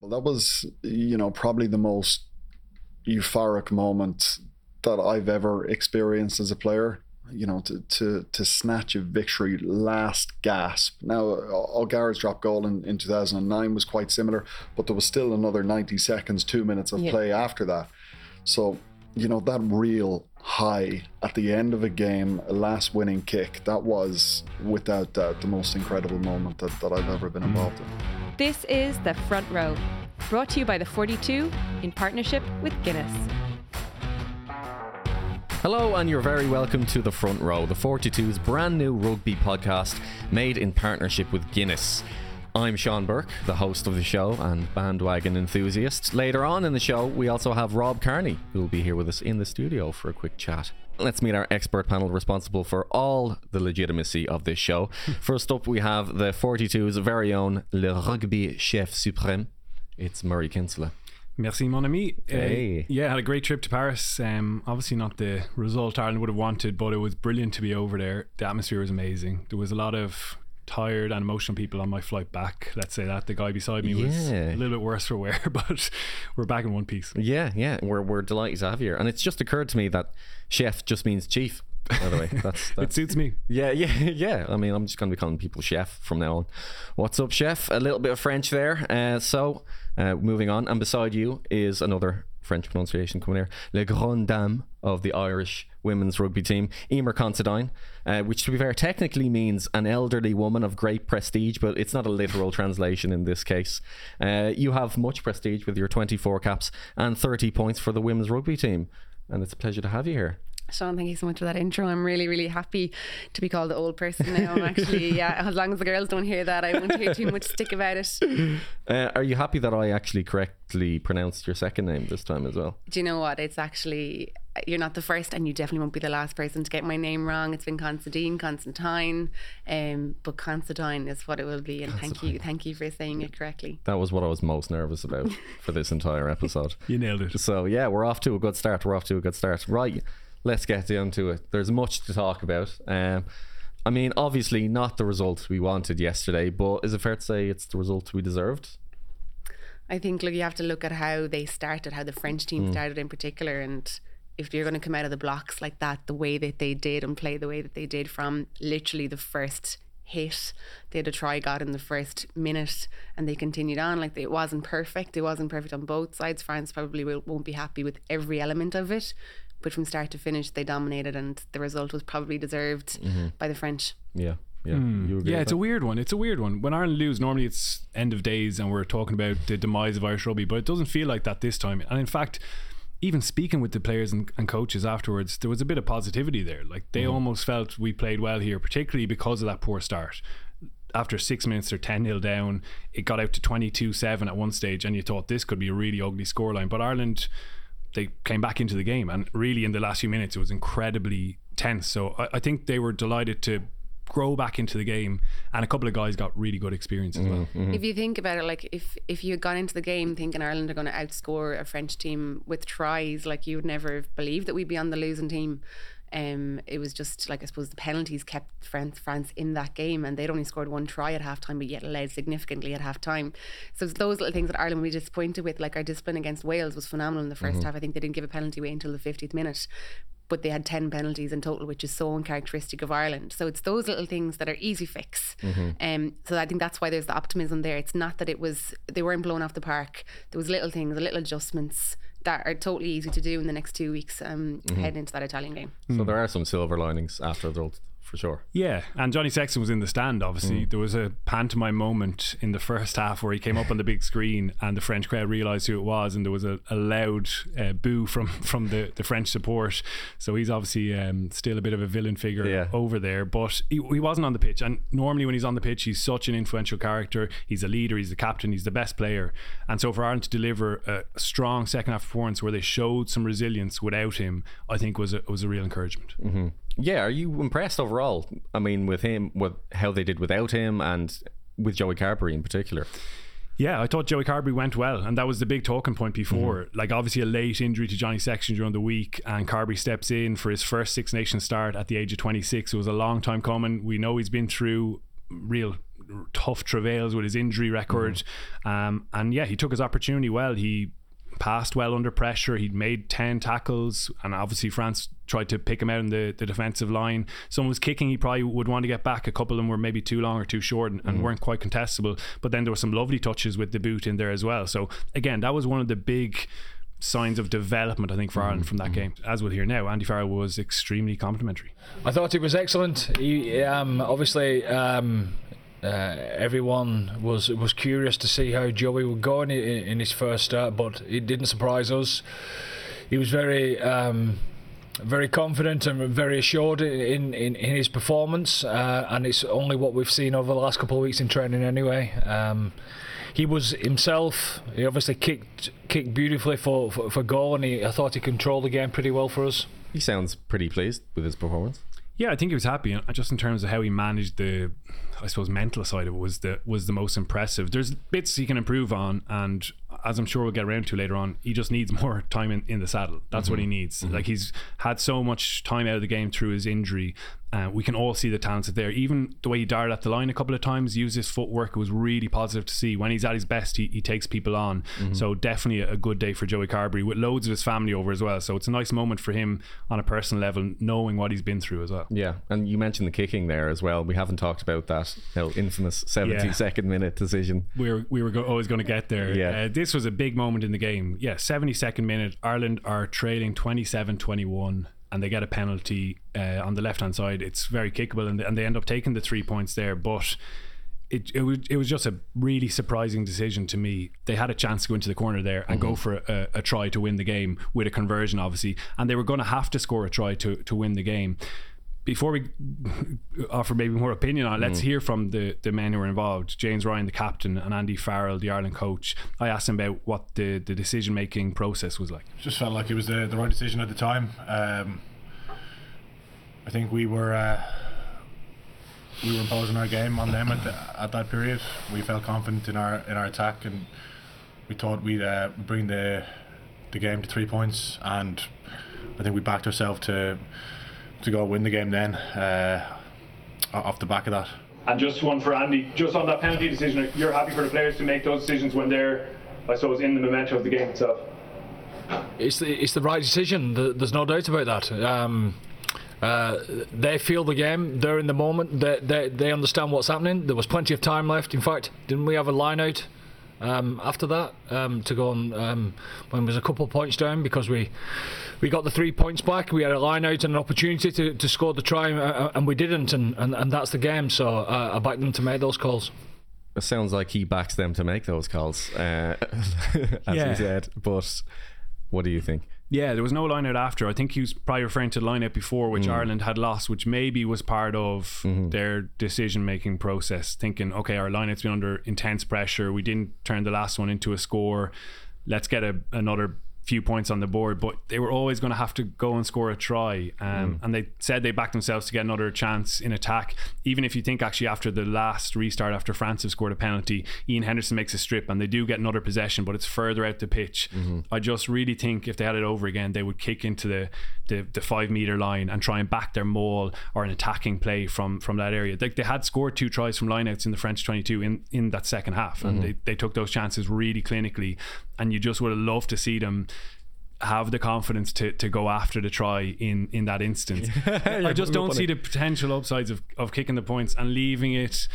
Well, that was, you know, probably the most euphoric moment that I've ever experienced as a player. You know, to to to snatch a victory last gasp. Now, O'Gara's drop goal in, in 2009 was quite similar, but there was still another 90 seconds, two minutes of Yeah. play after that. So, you know, that real high at the end of a game, a last winning kick, that was without doubt the most incredible moment that, that I've ever been involved in. This is The Front Row, brought to you by the 42 in partnership with Guinness. Hello, and you're very welcome to The Front Row, the 42's brand new rugby podcast made in partnership with Guinness. I'm Sean Burke, the host of the show and bandwagon enthusiast. Later on in the show, we also have Rob Kearney, who will be here with us in the studio for a quick chat. Let's meet our expert panel responsible for all the legitimacy of this show. First up, we have the 42's very own Le Rugby Chef Supreme. It's Murray Kinsella. Merci, mon ami. Uh, Hey. yeah, had a great trip to Paris. Um, obviously not the result Ireland would have wanted, but it was brilliant to be over there. The atmosphere was amazing. There was a lot of tired and emotional people on my flight back. Let's say that the guy beside me was Yeah. a little bit worse for wear, but we're back in one piece. Yeah, yeah, we're we're delighted to have you and it's just occurred to me that chef just means chief. By the way, that's, It suits me. yeah, yeah, yeah. I mean, I'm just going to be calling people chef from now on. What's up, chef? A little bit of French there. Uh, so, uh, moving on, and beside you is another French pronunciation coming here, Le Grand Dame of the Irish women's rugby team, Eimear Considine, uh, which to be fair technically means an elderly woman of great prestige, but it's not a literal translation in this case. Uh, you have much prestige with your 24 caps and 30 points for the women's rugby team, and it's a pleasure to have you here. Sean, thank you so much for that intro. I'm really, really happy to be called the old person now. I'm actually, yeah, as long as the girls don't hear that, I won't hear too much stick about it. Uh, are you happy that I actually correctly pronounced your second name this time as well? Do you know what? It's actually, you're not the first, and you definitely won't be the last person to get my name wrong. It's been Constantine, Constantine, um, but Constantine is what it will be. And thank you, thank you for saying it correctly. That was what I was most nervous about for this entire episode. You nailed it. So yeah, we're off to a good start. We're off to a good start. Right, let's get down to it. There's much to talk about. Um, I mean, obviously not the result we wanted yesterday, but is it fair to say it's the result we deserved? I think look, you have to look at how they started, how the French Mm. team started in particular, and if you're going to come out of the blocks like that, the way that they did and play the way that they did from literally the first hit, they had a try got in the first minute, and they continued on. Like it wasn't perfect. It wasn't perfect on both sides. France probably will, won't be happy with every element of it, but from start to finish, they dominated, and the result was probably deserved mm-hmm. by the French. Yeah, yeah. Hmm. You agree Yeah, it's that? a weird one. It's a weird one. When Ireland lose, normally it's end of days and we're talking about the demise of Irish rugby, but it doesn't feel like that this time. And in fact, even speaking with the players and, and coaches afterwards, there was a bit of positivity there. Like they mm-hmm. almost felt we played well here, particularly because of that poor start. After six minutes, they're 10 0 down. It got out to 22 7 at one stage, and you thought this could be a really ugly scoreline. But Ireland, they came back into the game, and really in the last few minutes, it was incredibly tense. So I, I think they were delighted to grow back into the game, and a couple of guys got really good experience as well. Mm-hmm, mm-hmm. If you think about it, like if if you had gone into the game thinking Ireland are going to outscore a French team with tries, like you would never have believed that we'd be on the losing team. Um, it was just like I suppose the penalties kept France France in that game, and they'd only scored one try at halftime, but yet led significantly at halftime. So it's those little things that Ireland be disappointed with. Like our discipline against Wales was phenomenal in the 1st half. I think they didn't give a penalty away until the 50th minute but they had 10 penalties in total, which is so uncharacteristic of Ireland. So it's those little things that are easy fix. Um, so I think that's why there's the optimism there. It's not that it was, they weren't blown off the park. There was little things, little adjustments that are totally easy to do in the next two weeks um, heading into that Italian game. So there are some silver linings after the result, for sure. Yeah, and Johnny Sexton was in the stand. Obviously, there was a pantomime moment in the first half where he came up on the big screen, and the French crowd realised who it was, and there was a, a loud uh, boo from from the, the French support. So he's obviously um, still a bit of a villain figure Yeah. over there, but he, he wasn't on the pitch. And normally, when he's on the pitch, he's such an influential character. He's a leader. He's the captain. He's the best player. And so for Ireland to deliver a strong second half performance where they showed some resilience without him, I think was a, was a real encouragement. Yeah, are you impressed overall? I mean, with him, with how they did without him, and with Joey Carberry in particular. Yeah, I thought Joey Carberry went well, and that was the big talking point before. Mm-hmm. Like, obviously, a late injury to Johnny Sexton during the week, and Carberry steps in for his first Six Nations start at the age of 26. It was a long time coming. We know he's been through real tough travails with his injury record. Um, and yeah, he took his opportunity well. He passed well under pressure. He'd made 10 tackles, and obviously France tried to pick him out in the, the defensive line. Someone was kicking, he probably would want to get back. A couple of them were maybe too long or too short and, and weren't quite contestable. But then there were some lovely touches with the boot in there as well. So, again, that was one of the big signs of development, I think, for Ireland from that game. As we'll hear now, Andy Farrell was extremely complimentary. I thought it was excellent. He, um, obviously, um, uh, everyone was was curious to see how Joey would go in, in his first start, but it didn't surprise us. He was very. Um, very confident and very assured in, in, in his performance, uh, and it's only what we've seen over the last couple of weeks in training anyway. Um, he was himself. He obviously kicked kicked beautifully for, for, for goal, and he, I thought he controlled the game pretty well for us. He sounds pretty pleased with his performance. Yeah, I think he was happy, and just in terms of how he managed the, I suppose, mental side of it was the was the most impressive. There's bits he can improve on, and as I'm sure we'll get around to later on, he just needs more time in, in the saddle. That's what he mm-hmm. needs. Mm-hmm. Like he's had so much time out of the game through his injury. Uh, we can all see the talents there. Even the way he darted at the line a couple of times, used his footwork, it was really positive to see. When he's at his best, he, he takes people on. So definitely a good day for Joey Carberry with loads of his family over as well. So it's a nice moment for him on a personal level, knowing what he's been through as well. Yeah, and you mentioned the kicking there as well. We haven't talked about that you know, infamous 72nd minute decision. we were we were go- always going to get there. Yeah. Uh, this was a big moment in the game. Yeah, 72nd minute. Ireland are trailing 27-21 and they get a penalty uh, on the left hand side. It's very kickable and, and they end up taking the three points there, but. It, it, was, it was just a really surprising decision to me. They had a chance to go into the corner there and go for a, a try to win the game with a conversion, obviously, and they were going to have to score a try to, to win the game before we offer maybe more opinion on it, let's hear from the, the men who were involved. James Ryan, the captain, and Andy Farrell, the Ireland coach. I asked him about what the, the decision making process was like. just felt like it was the, the right decision at the time. Um, I think we were uh, we were imposing our game on them at, the, at that period. We felt confident in our in our attack, and we thought we'd uh, bring the the game to three points. And I think we backed ourselves to to go win the game then uh, off the back of that. And just one for Andy, just on that penalty decision, you're happy for the players to make those decisions when they're, I suppose, in the momentum of the game itself. It's the it's the right decision. There's no doubt about that. Um, uh, they feel the game. They're in the moment. They, they they understand what's happening. There was plenty of time left. In fact, didn't we have a line out um, after that um, to go on um, when there was a couple points down because we we got the three points back. We had a line out and an opportunity to, to score the try, uh, and we didn't. And, and, and that's the game. So uh, I backed them to make those calls. It sounds like he backs them to make those calls, uh, as Yeah. we said. But what do you think? Yeah, there was no line out after. I think he was probably referring to the line out before, which hmm. Ireland had lost, which maybe was part of mm-hmm. their decision making process. Thinking, okay, our line out's been under intense pressure. We didn't turn the last one into a score. Let's get a, another few points on the board. But they were always going to have to go and score a try. Um, mm. And they said they backed themselves to get another chance in attack. Even if you think actually after the last restart, after France have scored a penalty, Ian Henderson makes a strip and they do get another possession, but it's further out the pitch. Mm-hmm. I just really think if they had it over again, they would kick into the, the, the five meter line and try and back their maul or an attacking play from from that area. They, they had scored two tries from lineouts in the French 22 in, in that second half, and mm-hmm. they, they took those chances really clinically. And you just would have loved to see them have the confidence to, to go after the try in in that instance. I just don't see the potential upsides of, of kicking the points and leaving it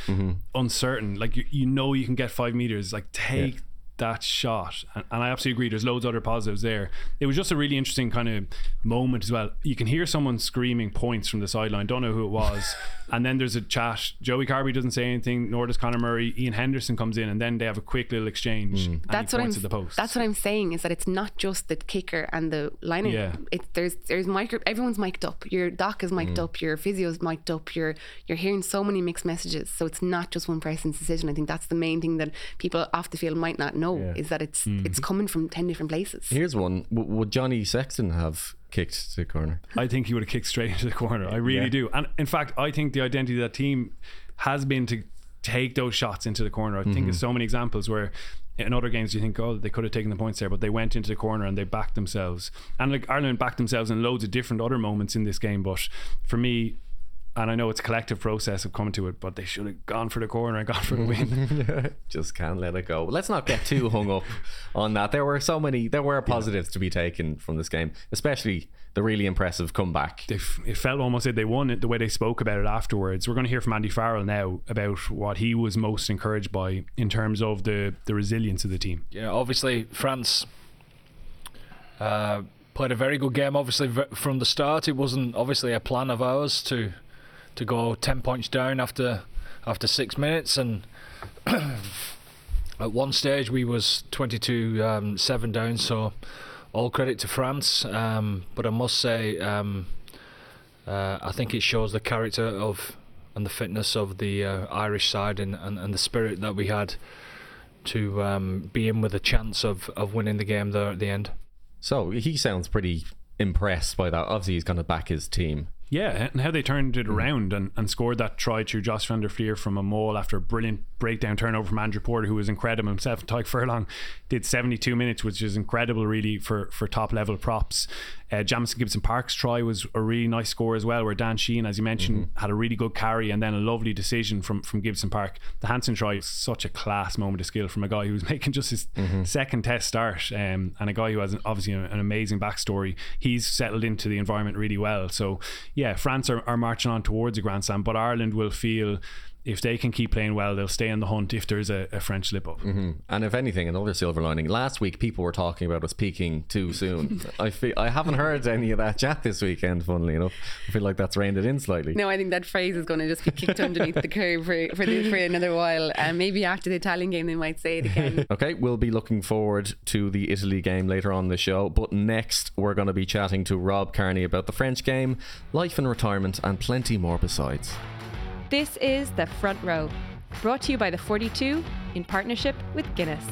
uncertain. Like you, you know you can get five meters. Like take that shot. And, and I absolutely agree. There's loads of other positives there. It was just a really interesting kind of moment as well. You can hear someone screaming points from the sideline. Don't know who it was. and then there's a chat. Joey Carberry doesn't say anything, nor does Conor Murray. Ian Henderson comes in, and then they have a quick little exchange. And that's he what I'm. points at the post. That's what I'm saying is that it's not just the kicker and the liner. Yeah. It, there's there's micro. Everyone's mic'd up. Your doc is Mm. mic'd up. Your physio's mic'd up. You're you're hearing so many mixed messages. So it's not just one person's decision. I think that's the main thing that people off the field might not know is that it's Mm-hmm. it's coming from ten different places. Here's one. W- would Johnny Sexton have kicked to the corner? I think he would have kicked straight into the corner. I really Yeah. do. And in fact, I think the identity of that team has been to take those shots into the corner. I think there's so many examples where in other games you think, oh, they could have taken the points there, but they went into the corner and they backed themselves. And like Ireland backed themselves in loads of different other moments in this game. But for me, and I know it's a collective process of coming to it, but they should have gone for the corner and gone for the win. Just can't let it go. Let's not get too hung up on that. There were so many, there were positives to be taken from this game, especially the really impressive comeback. they f- it felt almost like they won it the way they spoke about it afterwards. We're going to hear from Andy Farrell now about what he was most encouraged by in terms of the, the resilience of the team. Yeah, obviously France uh, played a very good game. Obviously v- from the start, it wasn't obviously a plan of ours to to go ten points down after after six minutes, and at one stage we was 22 um, seven down. So all credit to France, um, but I must say um, uh, I think it shows the character of and the fitness of the uh, Irish side and, and, and the spirit that we had to um, be in with a chance of, of winning the game there at the end. So he sounds pretty impressed by that. Obviously, he's going to back his team. Yeah, and how they turned it hmm. around and, and scored that try through Josh van der Flier from a maul after a brilliant breakdown turnover from Andrew Porter, who was incredible himself. And Tadhg Furlong did 72 minutes, which is incredible, really, for, for top level props. Uh, Jamison Gibson Park's try was a really nice score as well, where Dan Sheehan, as you mentioned, had a really good carry and then a lovely decision from, from Gibson Park. The Hansen try was such a class moment of skill from a guy who was making just his second test start um, and a guy who has an, obviously an, an amazing backstory. He's settled into the environment really well. So, yeah, France are, are marching on towards a Grand Slam, but Ireland will feel if they can keep playing well, they'll stay in the hunt if there's a, a French slip up. Mm-hmm. And if anything, another silver lining. Last week, people were talking about us peaking too soon. I feel I haven't heard any of that chat this weekend. Funnily enough, I feel like that's reined it in slightly. No, I think that phrase is going to just be kicked underneath the curb for for, the, for another while. And maybe after the Italian game, they might say it again. Okay, we'll be looking forward to the Italy game later on the show. But next, we're going to be chatting to Rob Kearney about the French game, life and retirement, and plenty more besides. This is The Front Row, brought to you by the 42 in partnership with Guinness.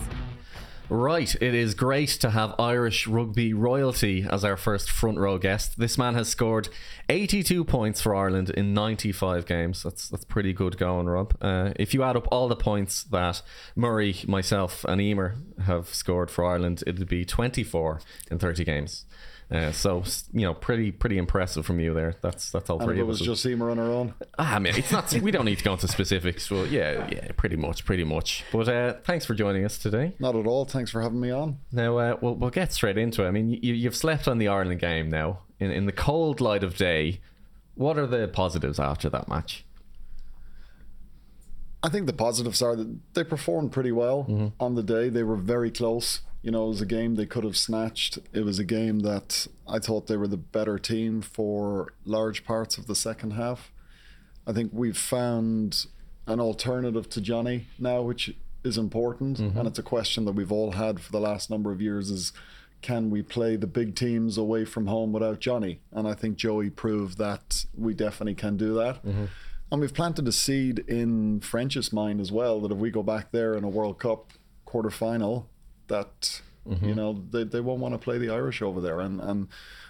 Right, it is great to have Irish rugby royalty as our first front row guest. This man has scored 82 points for Ireland in 95 games. That's that's pretty good going, Rob. Uh, if you add up all the points that Murray, myself, and Eimear have scored for Ireland, it'd be 24 in 30 games. Uh, so you know, pretty pretty impressive from you there. That's that's all And three if it was Eimear on our own. Ah, I mean, it's not. we don't need to go into specifics. Well, yeah, yeah, pretty much, pretty much. But uh, thanks for joining us today. Not at all. Thanks for having me on. Now, uh, we'll, we'll get straight into it. I mean, you, you've slept on the Ireland game now in, in the cold light of day. What are the positives after that match? I think the positives are that they performed pretty well on the day. They were very close. You know, it was a game they could have snatched. It was a game that I thought they were the better team for large parts of the second half. I think we've found an alternative to Johnny now, which is important. Mm-hmm. And it's a question that we've all had for the last number of years is can we play the big teams away from home without Johnny? And I think Joey proved that we definitely can do that. Mm-hmm. And we've planted a seed in French's mind as well that if we go back there in a World Cup quarter that you know they, they won't want to play the Irish over there, and and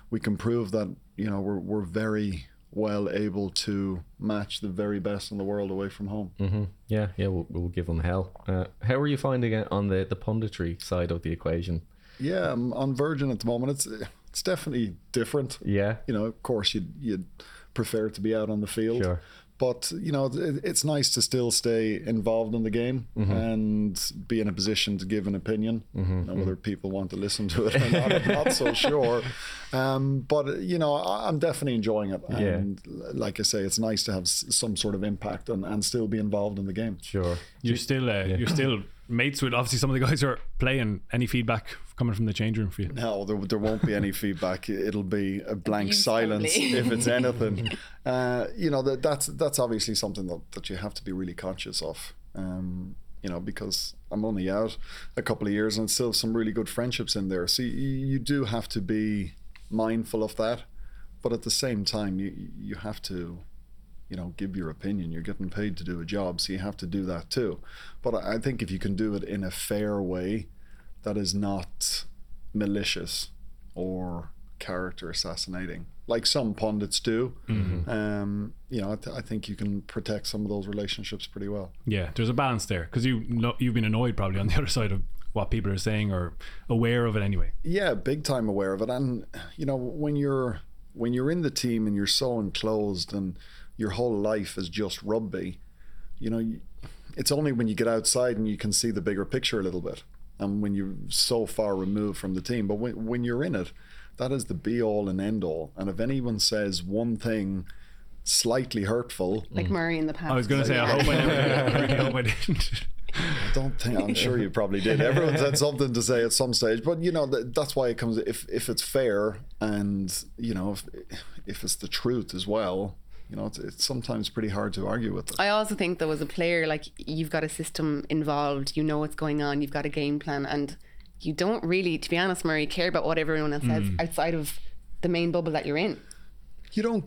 we can prove that you know we're we're very well able to match the very best in the world away from home. Mm-hmm. Yeah, yeah, we'll, we'll give them hell. Uh, how are you finding it on the, the punditry side of the equation? Yeah, I'm on Virgin at the moment. It's it's definitely different. Yeah, You know, of course, you'd you'd prefer to be out on the field. Sure. But you know, it's nice to still stay involved in the game and be in a position to give an opinion. Now, whether people want to listen to it or not, I'm not so sure. Um, but you know, I, I'm definitely enjoying it. And like I say, it's nice to have s- some sort of impact and, and still be involved in the game. sure. You're still uh, you're still mates with obviously some of the guys who are playing. Any feedback coming from the change room for you? No, there, there won't be any feedback. It'll be a blank silence if it's anything. Uh, you know that that's that's obviously something that, that you have to be really conscious of. Um, you know, because I'm only out a couple of years and still some really good friendships in there. So you, you do have to be mindful of that, but at the same time, you you have to you know, give your opinion. You're getting paid to do a job, so you have to do that too. But I I think if you can do it in a fair way, that is not malicious or character assassinating, like some pundits do, um, you know, I, th- I think you can protect some of those relationships pretty well. Yeah, there's a balance there because you know, you've been annoyed probably on the other side of what people are saying or aware of it anyway. Yeah, big time aware of it. And you know, when you're when you're in the team and you're so enclosed and your whole life is just rugby, you know, you- it's only when you get outside and you can see the bigger picture a little bit, and when you're so far removed from the team. But when when you're in it, that is the be all and end all. And if anyone says one thing slightly hurtful, Like mm. Murray in the past. I was going to say, I hope I never did. I really hope I didn't. I don't think I'm sure you probably did. Everyone's had something to say at some stage, but you know th- that's why it comes. If if it's fair and you know if if it's the truth as well, you know it's, it's sometimes pretty hard to argue with it. I also think though as a player, like you've got a system involved, you know what's going on, you've got a game plan, and you don't really, to be honest, Murray, care about what everyone else says mm. outside of the main bubble that you're in. You don't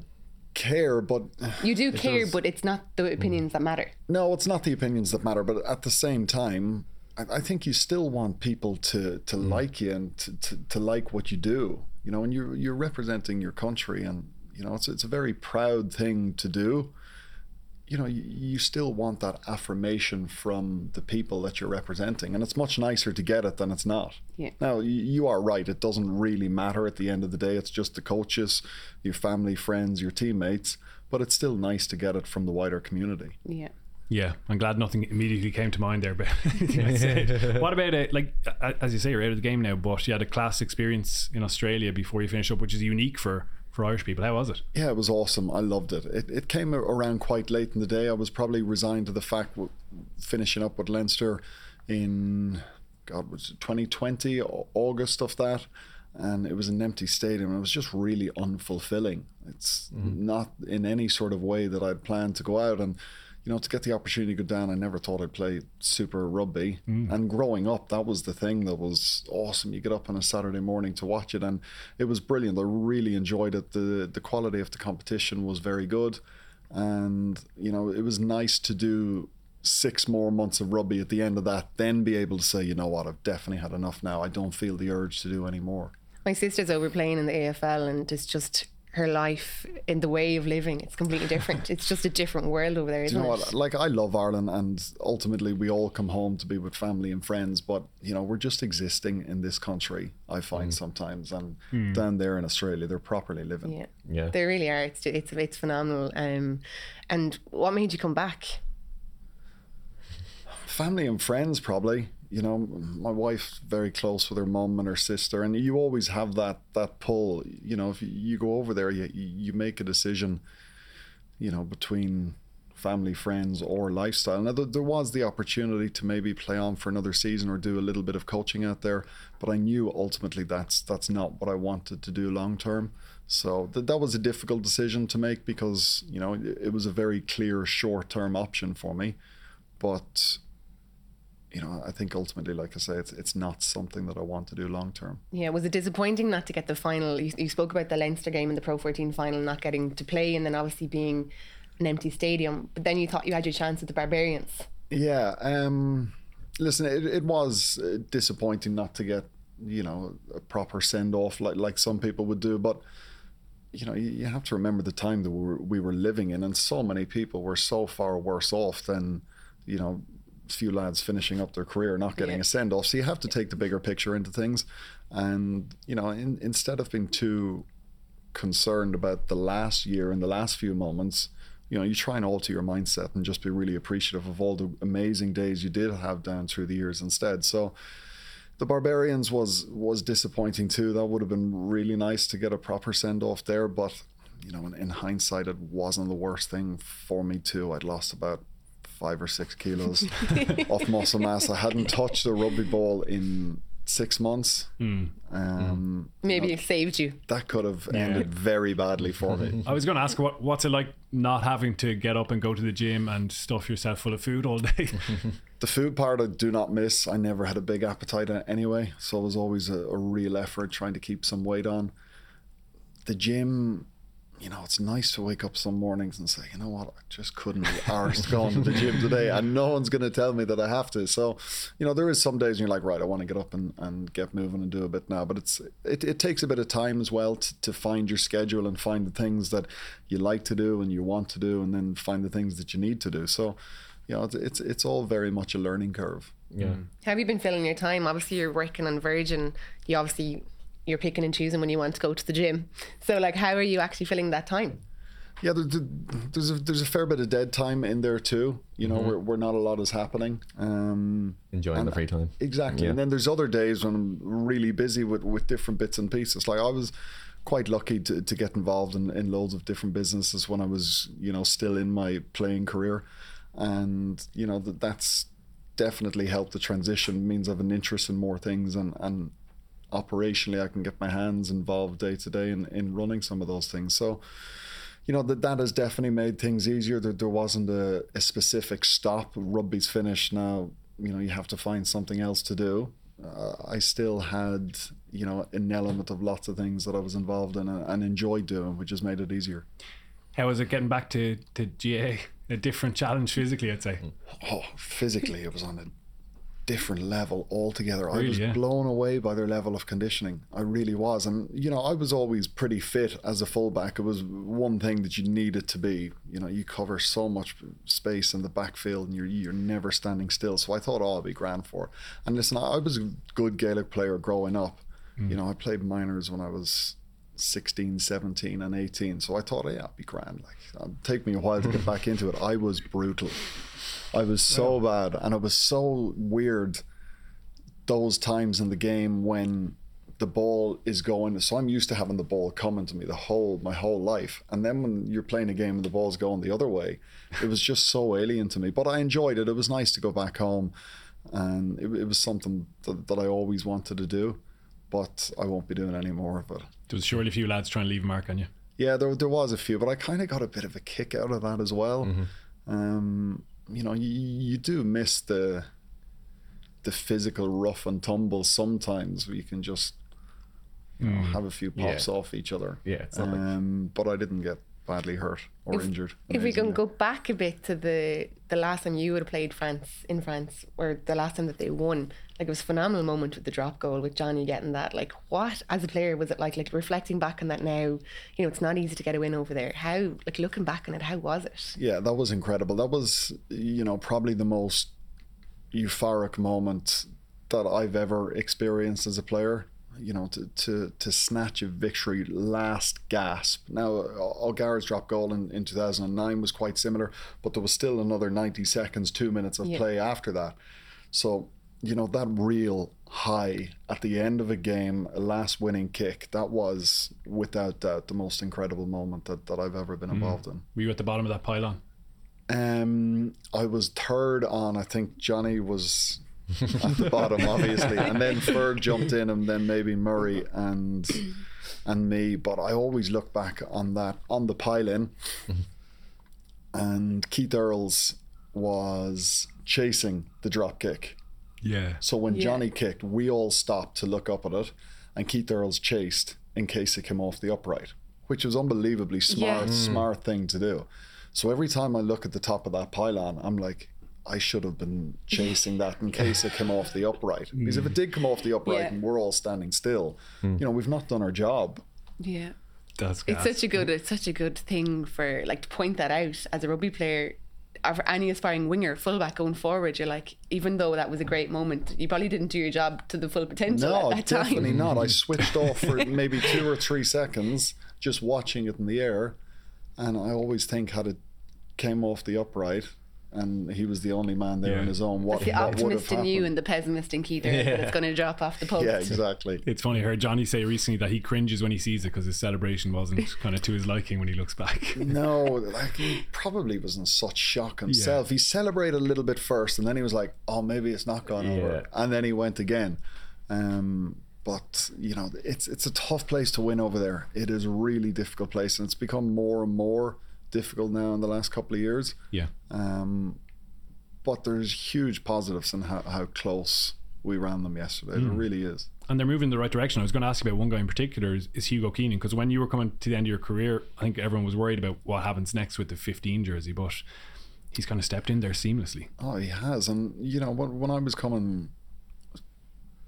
care, but You do care, does. but it's not the mm. opinions that matter. no, it's not the opinions that matter. But at the same time, I, I think you still want people to to mm. like you and to, to, to like what you do. You know, and you're you're representing your country, and you know it's it's a very proud thing to do. You know, you, you still want that affirmation from the people that you're representing, and it's much nicer to get it than it's not. Yeah. Now you, you are right; it doesn't really matter at the end of the day. It's just the coaches, your family, friends, your teammates. But it's still nice to get it from the wider community. Yeah. Yeah, I'm glad nothing immediately came to mind there. But anything I said. what about it? Like as you say, you're out of the game now, but you had a class experience in Australia before you finished up, which is unique for for Irish people. How was it? Yeah, it was awesome. I loved it. It, it came around quite late in the day. I was probably resigned to the fact w- finishing up with Leinster in God was it 2020 Au- August of that, and it was an empty stadium. It was just really unfulfilling. It's mm-hmm. not in any sort of way that I'd planned to go out and. You know, to get the opportunity to go down, I never thought I'd play super rugby. Mm. And growing up, that was the thing that was awesome. You get up on a Saturday morning to watch it, and it was brilliant. I really enjoyed it. the The quality of the competition was very good, and you know, it was nice to do six more months of rugby at the end of that. Then be able to say, you know what, I've definitely had enough now. I don't feel the urge to do any more. My sister's over playing in the AFL, and it's just her life in the way of living. It's completely different. it's just a different world over there, Do isn't you know it? what? Like I love Ireland, and ultimately we all come home to be with family and friends. But you know, we're just existing in this country. I find sometimes, and down there in Australia, they're properly living. Yeah. Yeah. They really are. It's it's it's phenomenal. Um, and what made you come back? family and friends probably you know my wife's very close with her mum and her sister and you always have that that pull you know if you, go over there you, you make a decision you know between family friends or lifestyle. Now there, there was the opportunity to maybe play on for another season or do a little bit of coaching out there but i knew ultimately that's that's not what i wanted to do long term. So th- that was a difficult decision to make because you know it, it was a very clear short term option for me but you know, I think ultimately, like I say, it's it's not something that I want to do long term. Yeah, was it disappointing not to get the final? You, you spoke about the Leinster game in the Pro 14 final, not getting to play, and then obviously being an empty stadium. But then you thought you had your chance with the Barbarians. Yeah. Um, listen, it, it was uh, disappointing not to get you know a proper send off like like some people would do, but you know you, you have to remember the time that we were, we were living in, and so many people were so far worse off than you know few lads finishing up their career not getting Yeah. a send off so you have to take the bigger picture into things. And you know in, instead of being too concerned about the last year and the last few moments you know you try and alter your mindset and just be really appreciative of all the amazing days you did have down through the years instead. So the barbarians was was disappointing too. That would have been really nice to get a proper send off there but you know in, in hindsight it wasn't the worst thing for me too. I'd lost about five or six kilos of muscle mass i hadn't touched a rugby ball in six months um Maybe it saved you. that could have ended very badly for me I was going to ask what what's it like not having to get up and go to the gym and stuff yourself full of food all day. The food part I do not miss. I never had a big appetite anyway, so it was always a, a real effort trying to keep some weight on. The gym, you know, it's nice to wake up some mornings and say, you know what, I just couldn't be arsed going to the gym today, and no one's going to tell me that I have to. So, you know, there is some days when you're like, right, I want to get up and, and get moving and do a bit now, but it's it, it takes a bit of time as well to, to find your schedule and find the things that you like to do and you want to do, and then find the things that you need to do. So, you know, it's it's, it's all very much a learning curve. Yeah. Have you been filling your time? Obviously, you're working on Virgin. You obviously you're picking and choosing when you want to go to the gym. So, like, how are you actually filling that time? Yeah, there, there- there's a there's a fair bit of dead time in there too. You know, where, where not a lot is happening. Um, Enjoying and- the free time. Exactly. Yeah. And then there's other days when I'm really busy with, with different bits and pieces. Like I was quite lucky to, to get involved in, in loads of different businesses when I was, you know, still in my playing career. And, you know, that that's definitely helped the transition. It means I have an interest in more things and, and operationally I can get my hands involved day to day in, in running some of those things. So, you know that that has definitely made things easier. There, there wasn't a, a specific stop. Rugby's finished now. You know you have to find something else to do. Uh, I still had you know an element of lots of things that I was involved in and, and enjoyed doing, which has made it easier. How was it getting back to, to GAA? A different challenge physically, I'd say. Oh, physically it was on a different level altogether. I was yeah. blown away by their level of conditioning. I really was. And, you know, I was always pretty fit as a fullback. It was one thing that you needed to be. You know, you cover so much space in the backfield and you're, you're never standing still. So I thought, oh, I'll be grand for it. And listen, I was a good Gaelic player growing up. Mm. You know, I played minors when I was 16, 17, and 18. So I thought, yeah, I'll be grand. Like, it'll take me a while to get back into it. I was brutal. I was so bad, and it was so weird. Those times in the game when the ball is going, so I'm used to having the ball coming to me the whole my whole life, and then when you're playing a game and the ball's going the other way, it was just so alien to me. But I enjoyed it. It was nice to go back home, and it, it was something that, that I always wanted to do, but I won't be doing any more of it. There was surely a few lads trying to leave a mark on you. Yeah, there there was a few, but I kind of got a bit of a kick out of that as well. Um, you know, you, you do miss the the physical rough and tumble sometimes, where you can just you know, have a few pops Yeah. off each other. Yeah, not like- um, but I didn't get badly hurt or injured. If we can go back a bit to the the last time you would have played France in France, or the last time that they won, like it was a phenomenal moment with the drop goal with Johnny getting that. Like, what as a player was it like? Like reflecting back on that now, you know, it's not easy to get a win over there. How, like looking back on it, how was it? Yeah, that was incredible. That was, you know, probably the most euphoric moment that I've ever experienced as a player. You know, to to, to snatch a victory last gasp. Now, O'Gara's drop goal in, in 2009 was quite similar, but there was still another 90 seconds, two minutes of Yeah. play after that. So, you know, that real high at the end of a game, a last winning kick, that was without doubt the most incredible moment that, that I've ever been involved in. Were you at the bottom of that pylon? Um, I was third on. I think Johnny was at the bottom, obviously, and then Ferg jumped in, and then maybe Murray and and me. But I always look back on that on the pile-in, mm-hmm. and Keith Earls was chasing the drop kick. Yeah. So when Yeah. Johnny kicked, we all stopped to look up at it, and Keith Earls chased in case it came off the upright, which was unbelievably smart, Yeah. smart thing to do. So every time I look at the top of that pylon, I'm like, I should have been chasing that in case it came off the upright. Because if it mm. did come off the upright Yeah. and we're all standing still, mm. you know, we've not done our job. Yeah. That's It's such a good it's such a good thing for like to point that out as a rugby player or for any aspiring winger, fullback going forward, you're like, even though that was a great moment, you probably didn't do your job to the full potential No, at that definitely time. not. I switched off for maybe two or three seconds, just watching it in the air, and I always think had it came off the upright, and he was the only man there Yeah. in his own. What, It's the what would have optimist in you and the pessimist in Keith that it's going to drop off the post. Yeah, exactly. It's funny. I heard Johnny say recently that he cringes when he sees it because his celebration wasn't kind of to his liking when he looks back. No, like he probably was in such shock himself. He celebrated a little bit first, and then he was like, "Oh, maybe it's not gone over," and then he went again. Um, but you know, it's it's a tough place to win over there. It is a really difficult place, and it's become more and more difficult now in the last couple of years. Yeah. Um, but there's huge positives in how, how close we ran them yesterday. There really is. and they're moving in the right direction. I was going to ask you about one guy in particular is, is Hugo Keenan because when you were coming to the end of your career, I think everyone was worried about what happens next with the 15 jersey, but he's kind of stepped in there seamlessly. Oh, he has. And, you know, when, when I was coming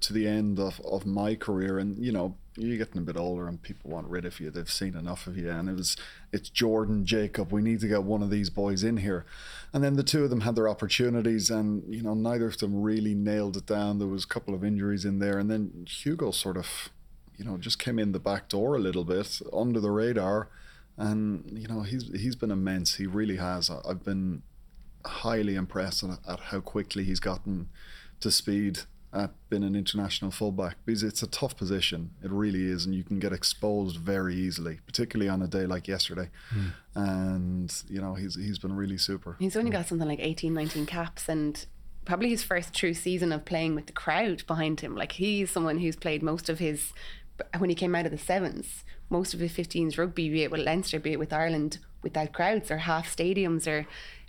to the end of, of my career, and, you know, you're getting a bit older and people want rid of you. They've seen enough of you. And it was, it's Jordan, Jacob. We need to get one of these boys in here. And then the two of them had their opportunities, and, you know, neither of them really nailed it down. There was a couple of injuries in there. And then Hugo sort of, you know, just came in the back door a little bit under the radar. and you know he's he's been immense. He really has. I've been highly impressed at how quickly he's gotten to speed at being an international fullback because it's a tough position. It really is, and you can get exposed very easily, particularly on a day like yesterday. Hmm. And you know he's he's been really super. He's only got something like 18, 19 caps and probably his first true season of playing with the crowd behind him. Like he's someone who's played most of his, when he came out of the sevens, most of his 15s rugby, be it with Leinster, be it with Ireland, without crowds or half stadiums or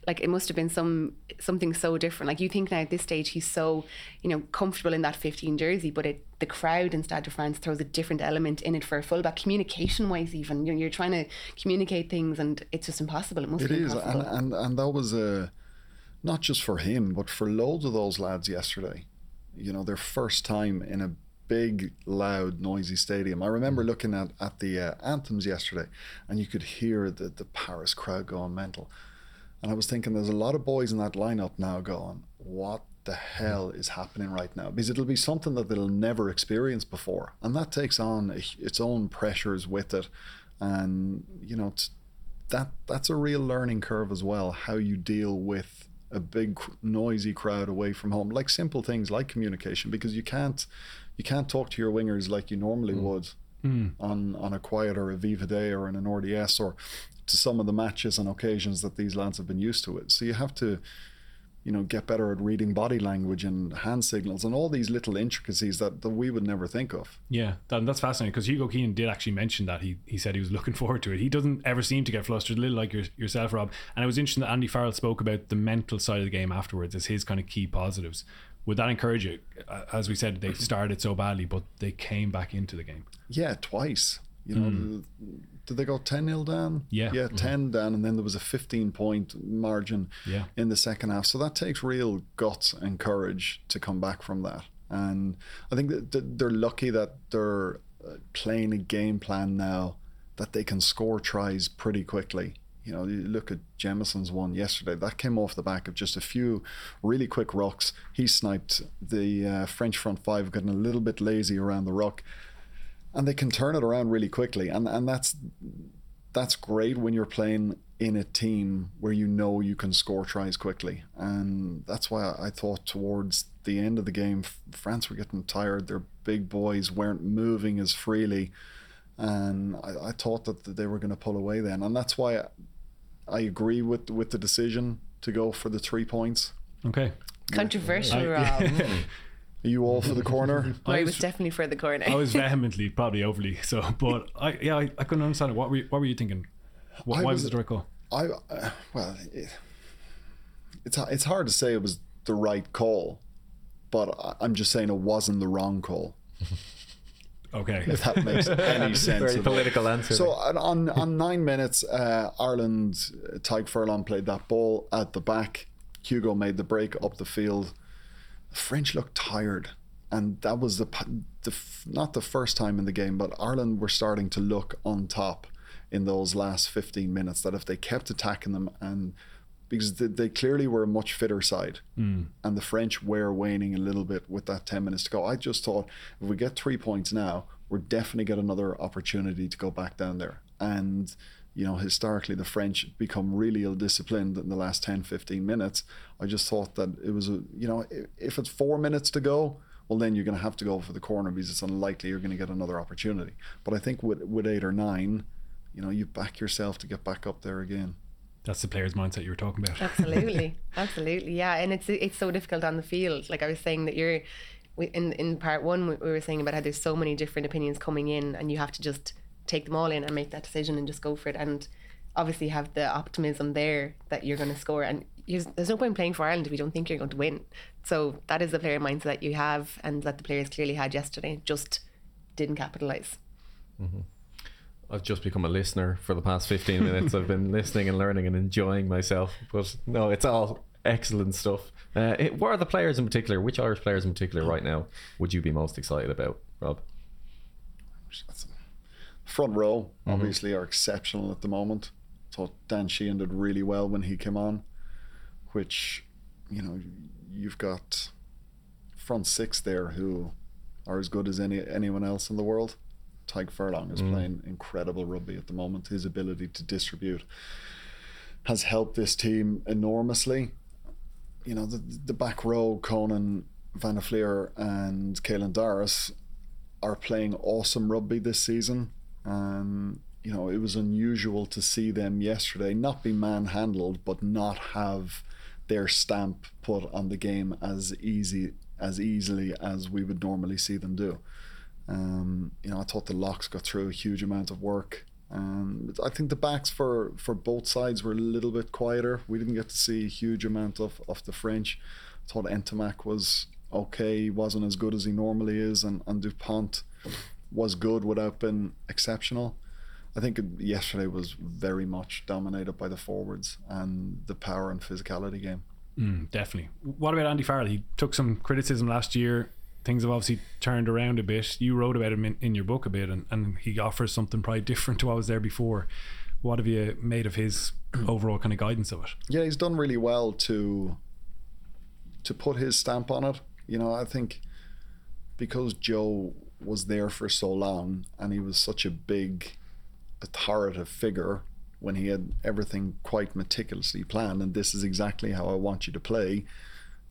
like it must have been some something so different. Like you think now at this stage he's so, you know, comfortable in that 15 jersey, but it the crowd in Stade de France throws a different element in it for a fullback, communication wise even. You're, you're trying to communicate things and it's just impossible. It must It be is, and, and and that was a not just for him, but for loads of those lads yesterday. You know, their first time in a big, loud, noisy stadium. I remember looking at at the uh, anthems yesterday, and you could hear the the Paris crowd going mental. And I was thinking, there's a lot of boys in that lineup now going, what the hell is happening right now? Because it'll be something that they'll never experience before, and that takes on its own pressures with it, and you know. That that's a real learning curve as well how you deal with a big noisy crowd away from home like simple things like communication because you can't you can't talk to your wingers like you normally mm. would mm. on on a quiet or a Viva Day or in an RDS or to some of the matches and occasions that these lads have been used to it so you have to you know get better at reading body language and hand signals and all these little intricacies that, that we would never think of Yeah, that, that's fascinating because Hugo Keenan did actually mention that he he said he was looking forward to it. He doesn't ever seem to get flustered, a little like your, yourself, Rob. And it was interesting that Andy Farrell spoke about the mental side of the game afterwards as his kind of key positives. Would that encourage you? As we said, they started so badly, but they came back into the game. Yeah, twice. You know, hmm. Did they go 10 0 down? Yeah. Yeah, 10 down, and then there was a 15 point margin Yeah. in the second half. So that takes real guts and courage to come back from that. And I think that they're lucky that they're uh, playing a game plan now that they can score tries pretty quickly. You know, you look at Jamison's one yesterday. That came off the back of just a few really quick rucks. He sniped the uh, French front five, getting a little bit lazy around the ruck and they can turn it around really quickly. And and that's that's great when you're playing in a team where you know you can score tries quickly. And that's why I thought towards the end of the game France were getting tired. Their big boys weren't moving as freely. And I, I thought that they were going to pull away then. And that's why I, I agree with with the decision to go for the three points. Okay. Controversial, Rob. are you all for the corner I was definitely for the corner. I was vehemently, probably overly so, but I yeah, I, I couldn't understand it. What were you, what were you thinking? Wh- why was, was- it the right call? I uh, well, it, it's it's hard to say it was the right call, but I- I'm just saying it wasn't the wrong call. Okay. If that makes any sense. Very at all. political answer. So on on, on nine minutes, uh, Ireland, uh, Tadhg Furlong played that ball at the back. Hugo made the break up the field. French looked tired, and that was the, the not the first time in the game, but Ireland were starting to look on top in those last 15 minutes. That if they kept attacking them and because they, they clearly were a much fitter side, hmm. and the French were waning a little bit with that 10 minutes to go. I just thought if we get three points now, we're definitely get another opportunity to go back down there. And you know, historically, the French become really ill disciplined in the last 10, 15 minutes. I just thought that it was a, you know, if it's four minutes to go, well, then you're going to have to go for the corner because it's unlikely you're going to get another opportunity. But I think with, with eight or nine, you know, you back yourself to get back up there again. That's the player's mindset you were talking about. absolutely absolutely yeah and it's it's so difficult on the field like i was saying that you're in in part one we we were saying about how there's so many different opinions coming in and you have to just take them all in and make that decision and just go for it and obviously have the optimism there that you're going to score and there's no point playing for Ireland if you don't think you're going to win so that is the player mindset that you have and that the players clearly had yesterday just didn't capitalize I've just become a listener for the past 15 minutes. I've been listening and learning and enjoying myself. But no, it's all excellent stuff. Uh, it, what are the players in particular? Which Irish players in particular right now would you be most excited about, Rob? Front row mm-hmm. obviously are exceptional at the moment. Thought Dan Sheehan did really well when he came on, which you know you've got front six there who are as good as any anyone else in the world. Tadhg Furlong is mm-hmm. playing incredible rugby at the moment. His ability to distribute has helped this team enormously. You know, the, the back row, Conan Van der Flier and Caelan Doris are playing awesome rugby this season. And, you know, it was unusual to see them yesterday not be manhandled, but not have their stamp put on the game as easy as easily as we would normally see them do. Um, you know, I thought the locks got through a huge amount of work. Um, I think the backs for, for both sides were a little bit quieter. We didn't get to see a huge amount of, of the French. I thought Ntamack was okay. He wasn't as good as he normally is, and, and Dupont was good without being exceptional. I think yesterday was very much dominated by the forwards and the power and physicality game. Mm, definitely. What about Andy Farrell? He took some criticism last year. Things have obviously turned around a bit. You wrote about him in, in your book a bit, and, and he offers something probably different to what was there before. What have you made of his overall kind of guidance of it? Yeah, he's done really well to to put his stamp on it. You know, I think because Joe was there for so long and he was such a big authoritative figure when he had everything quite meticulously planned and this is exactly how I want you to play.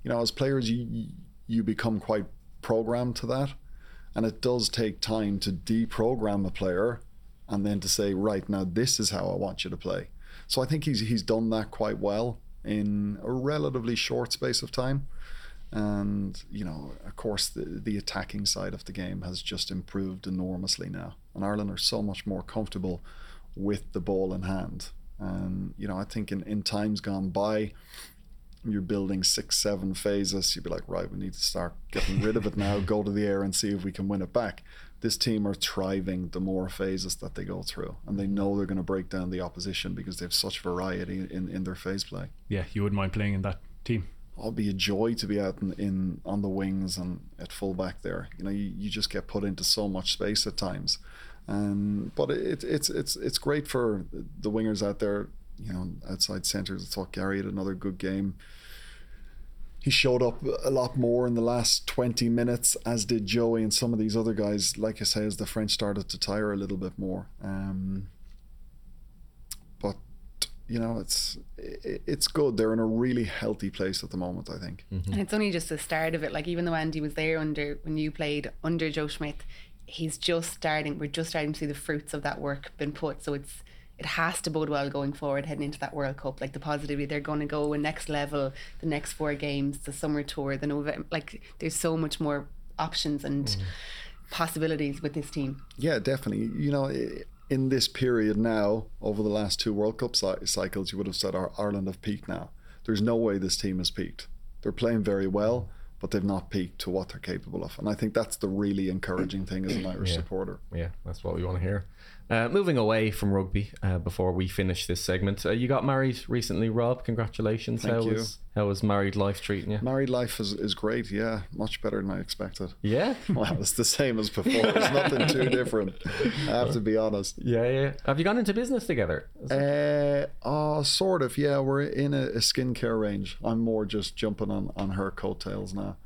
You know, as players you you become quite programmed to that and it does take time to deprogram a player and then to say right now this is how I want you to play. So I think he's he's done that quite well in a relatively short space of time. And you know, of course, the the attacking side of the game has just improved enormously now, and Ireland are so much more comfortable with the ball in hand. And you know, I think in in times gone by, you're building six, seven phases. You'd be like, right, we need to start getting rid of it now. Go to the air and see if we can win it back. This team are thriving the more phases that they go through, and they know they're going to break down the opposition because they have such variety in in their phase play. Yeah, you wouldn't mind playing in that team. It'll be a joy to be out in, in on the wings and at fullback there. You know, you, you just get put into so much space at times. Um, but it, it's it's it's great for the wingers out there. You know, outside centres. I thought Garry had another good game. He showed up a lot more in the last 20 minutes, as did Joey and some of these other guys. Like I say, as the French started to tire a little bit more. Um, you know, it's it's good. They're in a really healthy place at the moment. I think. Mm-hmm. And it's only just the start of it. Like even though Andy was there under when you played under Joe Schmidt, he's just starting. We're just starting to see the fruits of that work been put. So it's it has to bode well going forward, heading into that World Cup. Like the positivity, they're going to go a next level. The next four games, the summer tour, the November. Like there's so much more options and mm-hmm. possibilities with this team. Yeah, definitely. You know, i- in this period now, over the last two World Cup cycles, you would have said Ireland have peaked now. There's no way this team has peaked. They're playing very well, but they've not peaked to what they're capable of. And I think that's the really encouraging thing as an Irish supporter. Yeah, that's what we want to hear. Uh, moving away from rugby uh, before we finish this segment, uh, you got married recently, Rob. Congratulations. Thank how you. was how was married life treating you? Married life is, is great, yeah, much better than I expected. Yeah, Well, it's the same as before. There's nothing too different. I have to be honest. yeah, yeah. Have you gone into business together? Uh, oh, sort of. Yeah, we're in a, a skincare range. I'm more just jumping on, on her coattails now.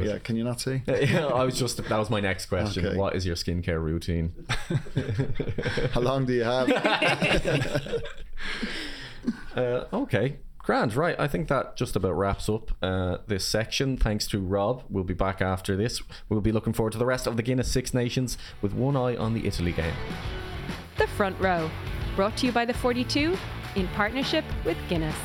Yeah, can you not see? yeah, I was just that was my next question. Okay. What is your skincare routine? How long do you have? Uh, okay, grand. Right, I think that just about wraps up uh, this section. Thanks to Rob. We'll be back after this. We'll be looking forward to the rest of the Guinness Six Nations with one eye on the Italy game. The Front Row, brought to you by the 42 in partnership with Guinness.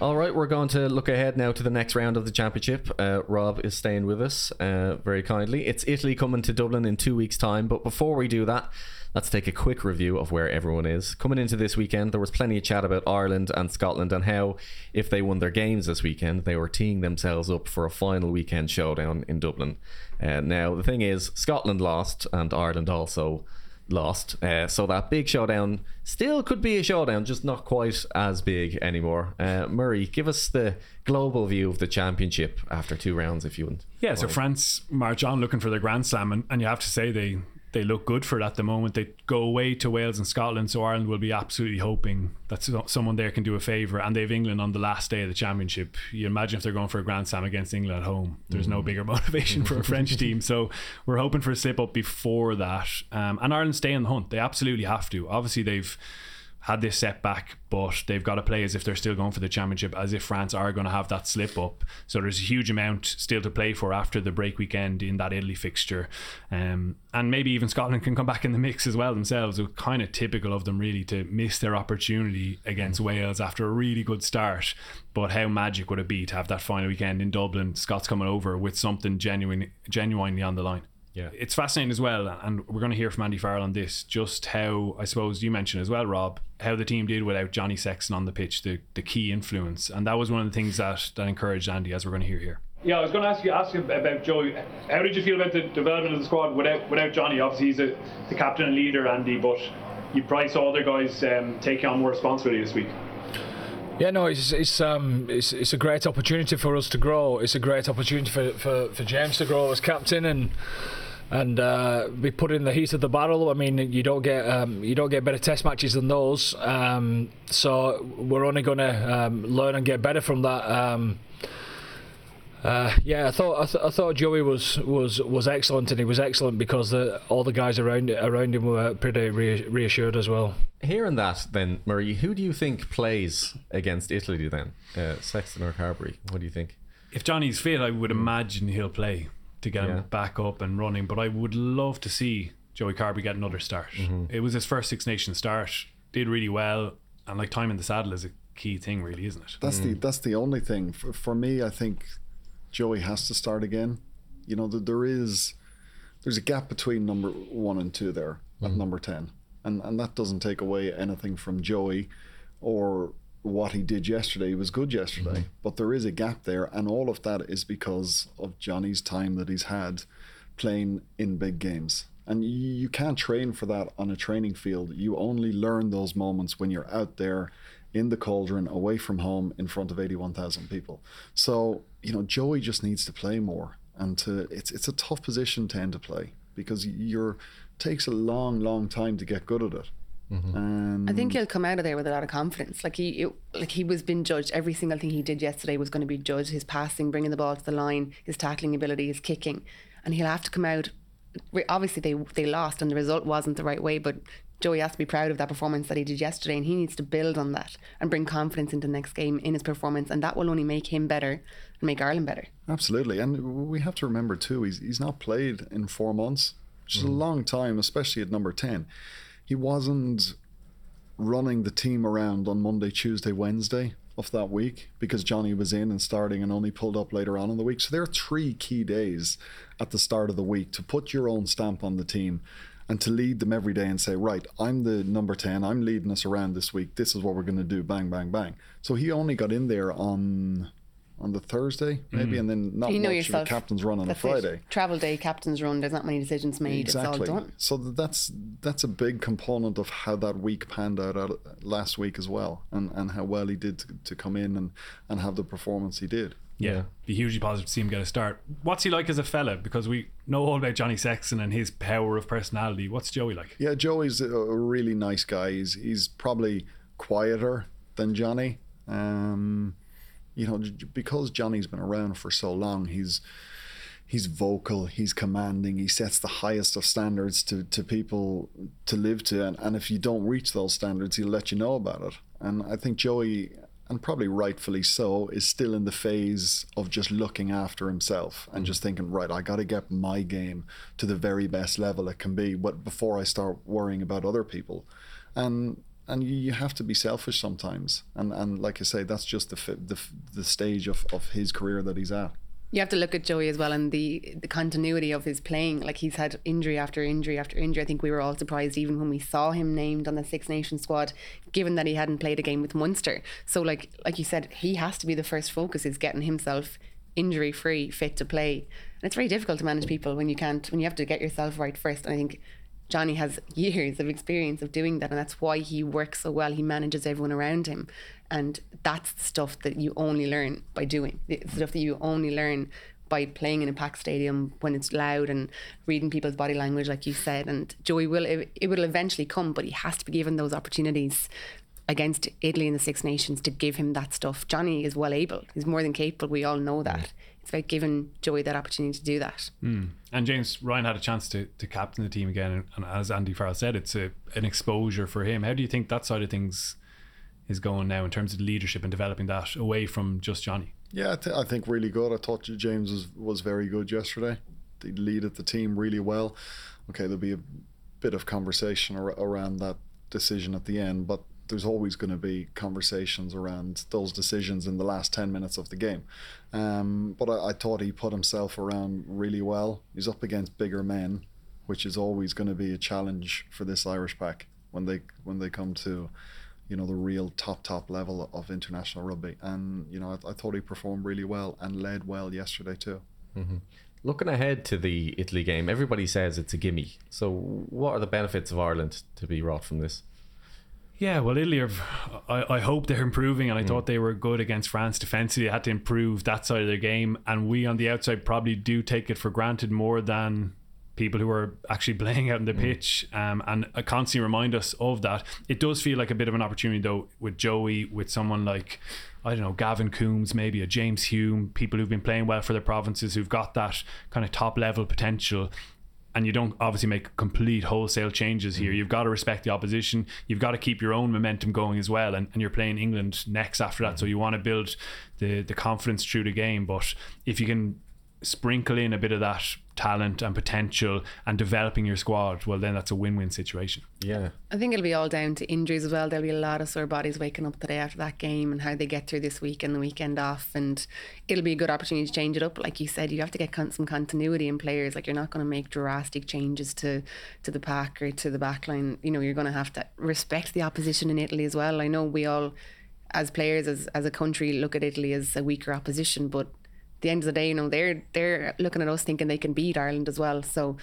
All right, we're going to look ahead now to the next round of the championship. Uh, Rob is staying with us uh, very kindly. It's Italy coming to Dublin in two weeks' time. But before we do that, let's take a quick review of where everyone is. Coming into this weekend, there was plenty of chat about Ireland and Scotland and how, if they won their games this weekend, they were teeing themselves up for a final weekend showdown in Dublin. Uh, now, the thing is, Scotland lost and Ireland also lost. Uh, so that big showdown still could be a showdown, just not quite as big anymore. Uh, Murray, give us the global view of the championship after two rounds, if you want. Yeah, so France march on looking for their Grand Slam, and, and you have to say they they look good for it at the moment. They go away to Wales and Scotland, so Ireland will be absolutely hoping that someone there can do a favour. And they've England on the last day of the championship. You imagine if they're going for a Grand Slam against England at home, there's mm. no bigger motivation for a French team. So we're hoping for a slip up before that. Um, and Ireland stay in the hunt. They absolutely have to. Obviously, they've had this setback, but they've got to play as if they're still going for the championship, as if France are going to have that slip up. So there's a huge amount still to play for after the break weekend in that Italy fixture. Um, and maybe even Scotland can come back in the mix as well themselves. It's kind of typical of them, really, to miss their opportunity against Wales after a really good start. But how magic would it be to have that final weekend in Dublin, Scots coming over with something genuine, genuinely on the line? Yeah. It's fascinating as well, and we're going to hear from Andy Farrell on this, just how, I suppose you mentioned as well, Rob, how the team did without Johnny Sexton on the pitch, the, the key influence. And that was one of the things that, that encouraged Andy, as we're going to hear here. Yeah, I was going to ask you ask you about Joey. How did you feel about the development of the squad without without Johnny? Obviously, he's a, the captain and leader, Andy, but you probably saw other guys um, taking on more responsibility this week. Yeah, no, it's it's um it's it's a great opportunity for us to grow. It's a great opportunity for, for, for James to grow as captain and and uh, be put in the heat of the battle. I mean, you don't get um, you don't get better test matches than those. Um, so we're only going to um, learn and get better from that. Um, uh, yeah, I thought I, th- I, thought Joey was, was was excellent, and he was excellent because the, all the guys around around him were pretty re- reassured as well. Hearing that, then Murray, who do you think plays against Italy then? Uh, Sexton or Carbery? What do you think? If Johnny's fit, I would imagine he'll play to get yeah. him back up and running. But I would love to see Joey Carbery get another start. Mm-hmm. It was his first Six Nations start. Did really well, and like time in the saddle is a key thing, really, isn't it? That's mm. the that's the only thing for, for me. I think Joey has to start again. You know, there is there's a gap between number one and two there at mm-hmm. number ten, and and that doesn't take away anything from Joey or what he did yesterday was good yesterday, mm-hmm. but there is a gap there, and all of that is because of Johnny's time that he's had playing in big games. And you can't train for that on a training field. You only learn those moments when you're out there in the cauldron, away from home, in front of 81,000 people. So, you know, Joey just needs to play more. And to it's it's a tough position to end to play because you're takes a long, long time to get good at it. Mm-hmm. Um, I think he'll come out of there with a lot of confidence. Like he, it, like he was being judged. Every single thing he did yesterday was going to be judged. His passing, bringing the ball to the line, his tackling ability, his kicking, and he'll have to come out. Obviously, they they lost, and the result wasn't the right way. But Joey has to be proud of that performance that he did yesterday, and he needs to build on that and bring confidence into the next game in his performance, and that will only make him better and make Ireland better. Absolutely, and we have to remember too, he's he's not played in four months, which is mm. a long time, especially at number ten he wasn't running the team around on Monday, Tuesday, Wednesday of that week because Johnny was in and starting and only pulled up later on in the week. So there are three key days at the start of the week to put your own stamp on the team and to lead them every day and say, right, I'm the number 10, I'm leading us around this week. This is what we're going to do. Bang, bang, bang. So he only got in there on on the Thursday, maybe, mm. and then not you know much yourself. of a captain's run on that's a Friday. It. Travel day, captain's run. There's not many decisions made. Exactly. It's all done. So that's that's a big component of how that week panned out, out last week as well, and and how well he did to, to come in and and have the performance he did. Yeah, yeah, be hugely positive to see him get a start. What's he like as a fella? Because we know all about Johnny Sexton and his power of personality. What's Joey like? Yeah, Joey's a really nice guy. He's he's probably quieter than Johnny. Um, you know, because Johnny's been around for so long, he's he's vocal, he's commanding, he sets the highest of standards to, to people to live to. And, and if you don't reach those standards, he'll let you know about it. And I think Joey, and probably rightfully so, is still in the phase of just looking after himself and just mm. thinking, right, I got to get my game to the very best level it can be but before I start worrying about other people. And and you have to be selfish sometimes. And and like I say, that's just the the, the stage of, of his career that he's at. You have to look at Joey as well and the the continuity of his playing. Like he's had injury after injury after injury. I think we were all surprised even when we saw him named on the Six Nations squad, given that he hadn't played a game with Munster. So like like you said, he has to be the first focus is getting himself injury free, fit to play. And it's very difficult to manage people when you can't when you have to get yourself right first. And I think Johnny has years of experience of doing that, and that's why he works so well. He manages everyone around him, and that's the stuff that you only learn by doing. The stuff that you only learn by playing in a packed stadium when it's loud and reading people's body language, like you said. And Joey will it, it will eventually come, but he has to be given those opportunities against Italy in the Six Nations to give him that stuff. Johnny is well able. He's more than capable. We all know that. It's about giving Joey that opportunity to do that. Mm. And James Ryan had a chance to, to captain the team again, and, and as Andy Farrell said, it's a, an exposure for him. How do you think that side of things is going now in terms of leadership and developing that away from just Johnny? Yeah, I, th- I think really good. I thought James was, was very good yesterday. He leaded the team really well. Okay, there'll be a bit of conversation ar- around that decision at the end, but there's always going to be conversations around those decisions in the last 10 minutes of the game. Um, but I, I, thought he put himself around really well. He's up against bigger men, which is always going to be a challenge for this Irish pack when they when they come to you know the real top top level of international rugby and you know I, I thought he performed really well and led well yesterday too mm-hmm. looking ahead to the Italy game everybody says it's a gimme so what are the benefits of Ireland to be wrought from this yeah, well, Italy are. I, I hope they're improving, and I mm. thought they were good against France defensively. They had to improve that side of their game, and we on the outside probably do take it for granted more than people who are actually playing out on the mm. pitch um, and I constantly remind us of that. It does feel like a bit of an opportunity though with Joey, with someone like I don't know Gavin Coombes, maybe a James Hume, people who've been playing well for their provinces, who've got that kind of top level potential and you don't obviously make complete wholesale changes here. Mm. You've got to respect the opposition. You've got to keep your own momentum going as well. And, and you're playing England next after that. So you want to build the, the confidence through the game. But if you can sprinkle in a bit of that talent and potential and developing your squad, well, then that's a win win situation. Yeah. I think it'll be all down to injuries as well. There'll be a lot of sore bodies waking up today after that game and how they get through this week and the weekend off. And it'll be a good opportunity to change it up. Like you said, you have to get some continuity in players. Like you're not going to make drastic changes to, to the pack or to the back line. You know, you're going to have to respect the opposition in Italy as well. I know we all as players as, as a country look at Italy as a weaker opposition but the end of the day, you know, they're they're looking at us thinking they can beat Ireland as well. So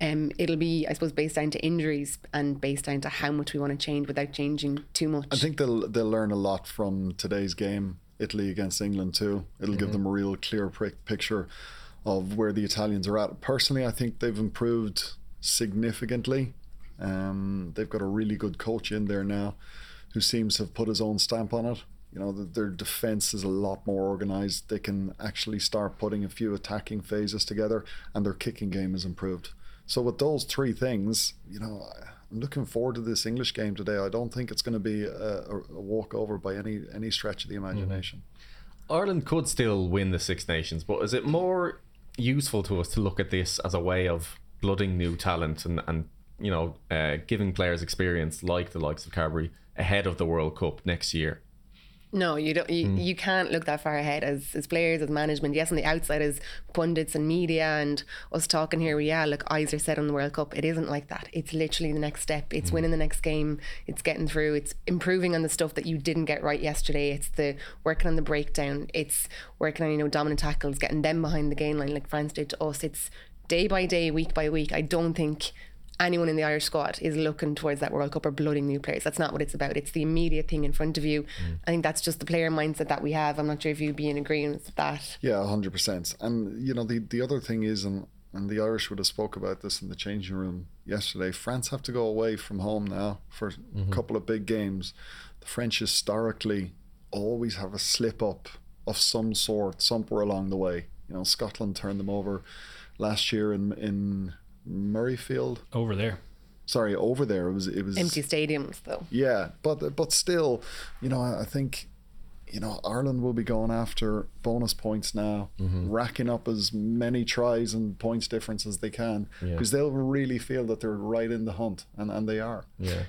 um, it'll be, I suppose, based down to injuries and based down to how much we want to change without changing too much. I think they'll they'll learn a lot from today's game, Italy against England too. It'll mm-hmm. give them a real clear picture of where the Italians are at. Personally, I think they've improved significantly. Um, they've got a really good coach in there now, who seems to have put his own stamp on it. You know, the, their defense is a lot more organized. They can actually start putting a few attacking phases together, and their kicking game has improved. So with those three things, you know, I'm looking forward to this English game today. I don't think it's going to be a, a walkover by any any stretch of the imagination. Mm-hmm. Ireland could still win the Six Nations, but is it more useful to us to look at this as a way of blooding new talent and and you know uh, giving players experience like the likes of Carbery ahead of the World Cup next year? No, you don't. You, mm. you can't look that far ahead as, as players, as management. Yes, on the outside as pundits and media and us talking here. Yeah, look, eyes are set on the World Cup. It isn't like that. It's literally the next step. It's mm. winning the next game. It's getting through. It's improving on the stuff that you didn't get right yesterday. It's the working on the breakdown. It's working on you know dominant tackles, getting them behind the game line like France did to us. It's day by day, week by week. I don't think anyone in the Irish squad is looking towards that World Cup or blooding new players. That's not what it's about. It's the immediate thing in front of you. Mm. I think that's just the player mindset that we have. I'm not sure if you'd be in agreement with that. Yeah, 100%. And, you know, the, the other thing is, and, and the Irish would have spoke about this in the changing room yesterday, France have to go away from home now for mm-hmm. a couple of big games. The French historically always have a slip up of some sort somewhere along the way. You know, Scotland turned them over last year in in Murrayfield. Over there. Sorry, over there. It was it was empty stadiums though. Yeah, but but still, you know, I think you know Ireland will be going after bonus points now, mm-hmm. racking up as many tries and points difference as they can because yeah. they'll really feel that they're right in the hunt, and and they are. Yeah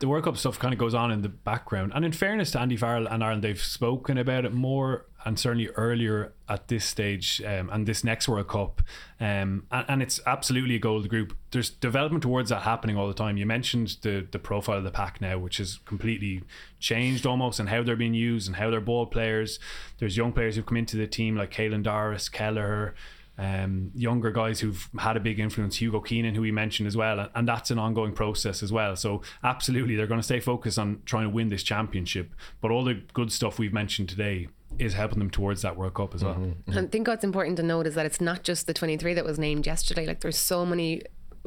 the World Cup stuff kind of goes on in the background. And in fairness to Andy Farrell and Ireland, they've spoken about it more and certainly earlier at this stage um, and this next World Cup. Um, and, and, it's absolutely a the group. There's development towards that happening all the time. You mentioned the the profile of the pack now, which has completely changed almost, and how they're being used and how they're ball players. There's young players who've come into the team like Caelan Doris, Kelleher. um, younger guys who've had a big influence, Hugo Keenan, who we mentioned as well, and that's an ongoing process as well. So absolutely, they're going to stay focused on trying to win this championship. But all the good stuff we've mentioned today is helping them towards that World Cup as well. Mm-hmm. mm-hmm. I think what's important to note is that it's not just the 23 that was named yesterday. Like there's so many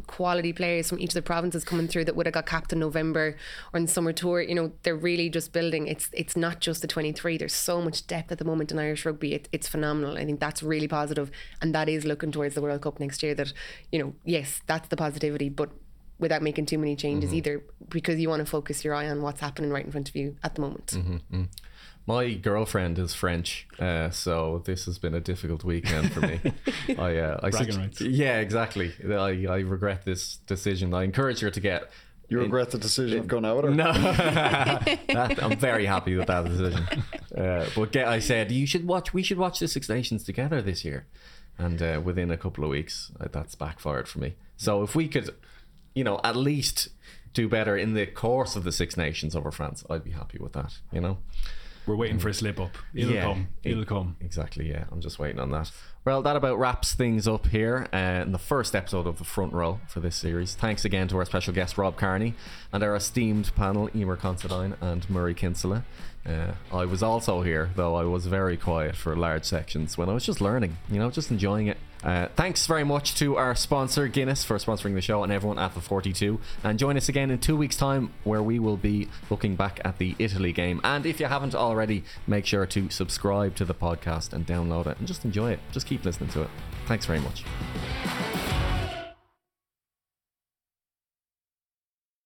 quality players from each of the provinces coming through that would have got capped in November or in the summer tour. You know, they're really just building. It's it's not just the 23. There's so much depth at the moment in Irish rugby. It, it's phenomenal. I think that's really positive, and that is looking towards the World Cup next year. That you know, yes, that's the positivity, but without making too many changes mm-hmm. either, because you want to focus your eye on what's happening right in front of you at the moment. Mm-hmm, My girlfriend is French, uh, so this has been a difficult weekend for me. I, uh, I Bragging rights. yeah, exactly. I, I regret this decision. I encourage her to get. You regret the decision of going out? Or? No, that, I'm very happy with that decision. Uh, but get, I said you should watch. We should watch the Six Nations together this year, and uh, within a couple of weeks, uh, that's backfired for me. So if we could, you know, at least do better in the course of the Six Nations over France, I'd be happy with that. You know. We're waiting for a slip up. It'll come. It'll e- come. Exactly, yeah. I'm just waiting on that. Well, that about wraps things up here uh, in the first episode of the front row for this series. Thanks again to our special guest, Rob Kearney, and our esteemed panel, Eimear Considine and Murray Kinsella. Uh, I was also here, though I was very quiet for large sections when I was just learning, you know, just enjoying it. Uh, thanks very much to our sponsor, Guinness, for sponsoring the show and everyone at the 42. And join us again in two weeks' time where we will be looking back at the Italy game. And if you haven't already, make sure to subscribe to the podcast and download it and just enjoy it. Just keep listening to it. Thanks very much.